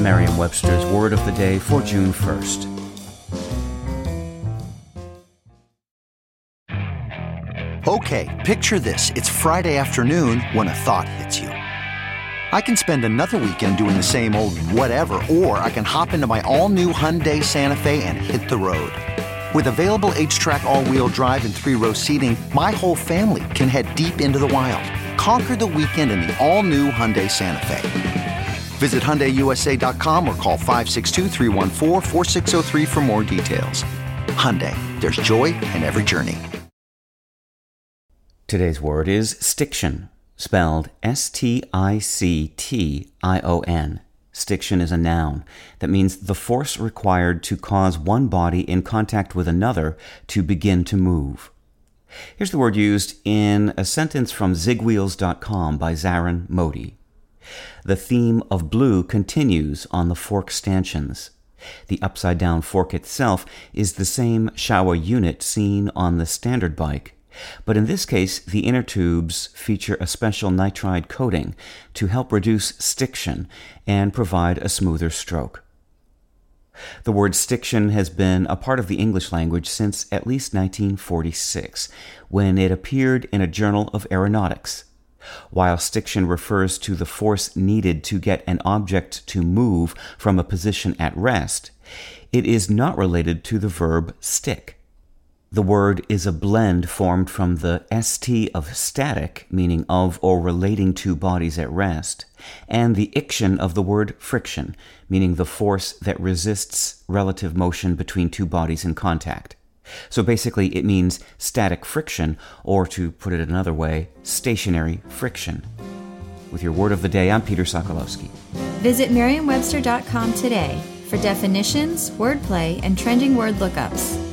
Merriam Webster's Word of the Day for June 1st. Okay, picture this. It's Friday afternoon when a thought hits you. I can spend another weekend doing the same old whatever, or I can hop into my all new Hyundai Santa Fe and hit the road. With available HTRAC, all wheel drive, and three row seating, my whole family can head deep into the wild. Conquer the weekend in the all new Hyundai Santa Fe. Visit HyundaiUSA.com or call 562 for more details. Hyundai, there's joy in every journey. Today's word is stiction, spelled S-T-I-C-T-I-O-N. Stiction is a noun that means the force required to cause one body in contact with another to begin to move. Here's the word used in a sentence from zigwheels.com by Zarin Modi. The theme of blue continues on the fork stanchions. The upside down fork itself is the same Showa unit seen on the standard bike, but in this case, the inner tubes feature a special nitride coating to help reduce stiction and provide a smoother stroke. The word stiction has been a part of the English language since at least 1946, when it appeared in a journal of aeronautics. While stiction refers to the force needed to get an object to move from a position at rest, it is not related to the verb stick. The word is a blend formed from the st of static, meaning of or relating to bodies at rest, and the iction of the word friction, meaning the force that resists relative motion between two bodies in contact. So basically, it means static friction, or to put it another way, stationary friction. With your word of the day, I'm Peter Sokolowski. Visit Merriam-Webster.com today for definitions, wordplay, and trending word lookups.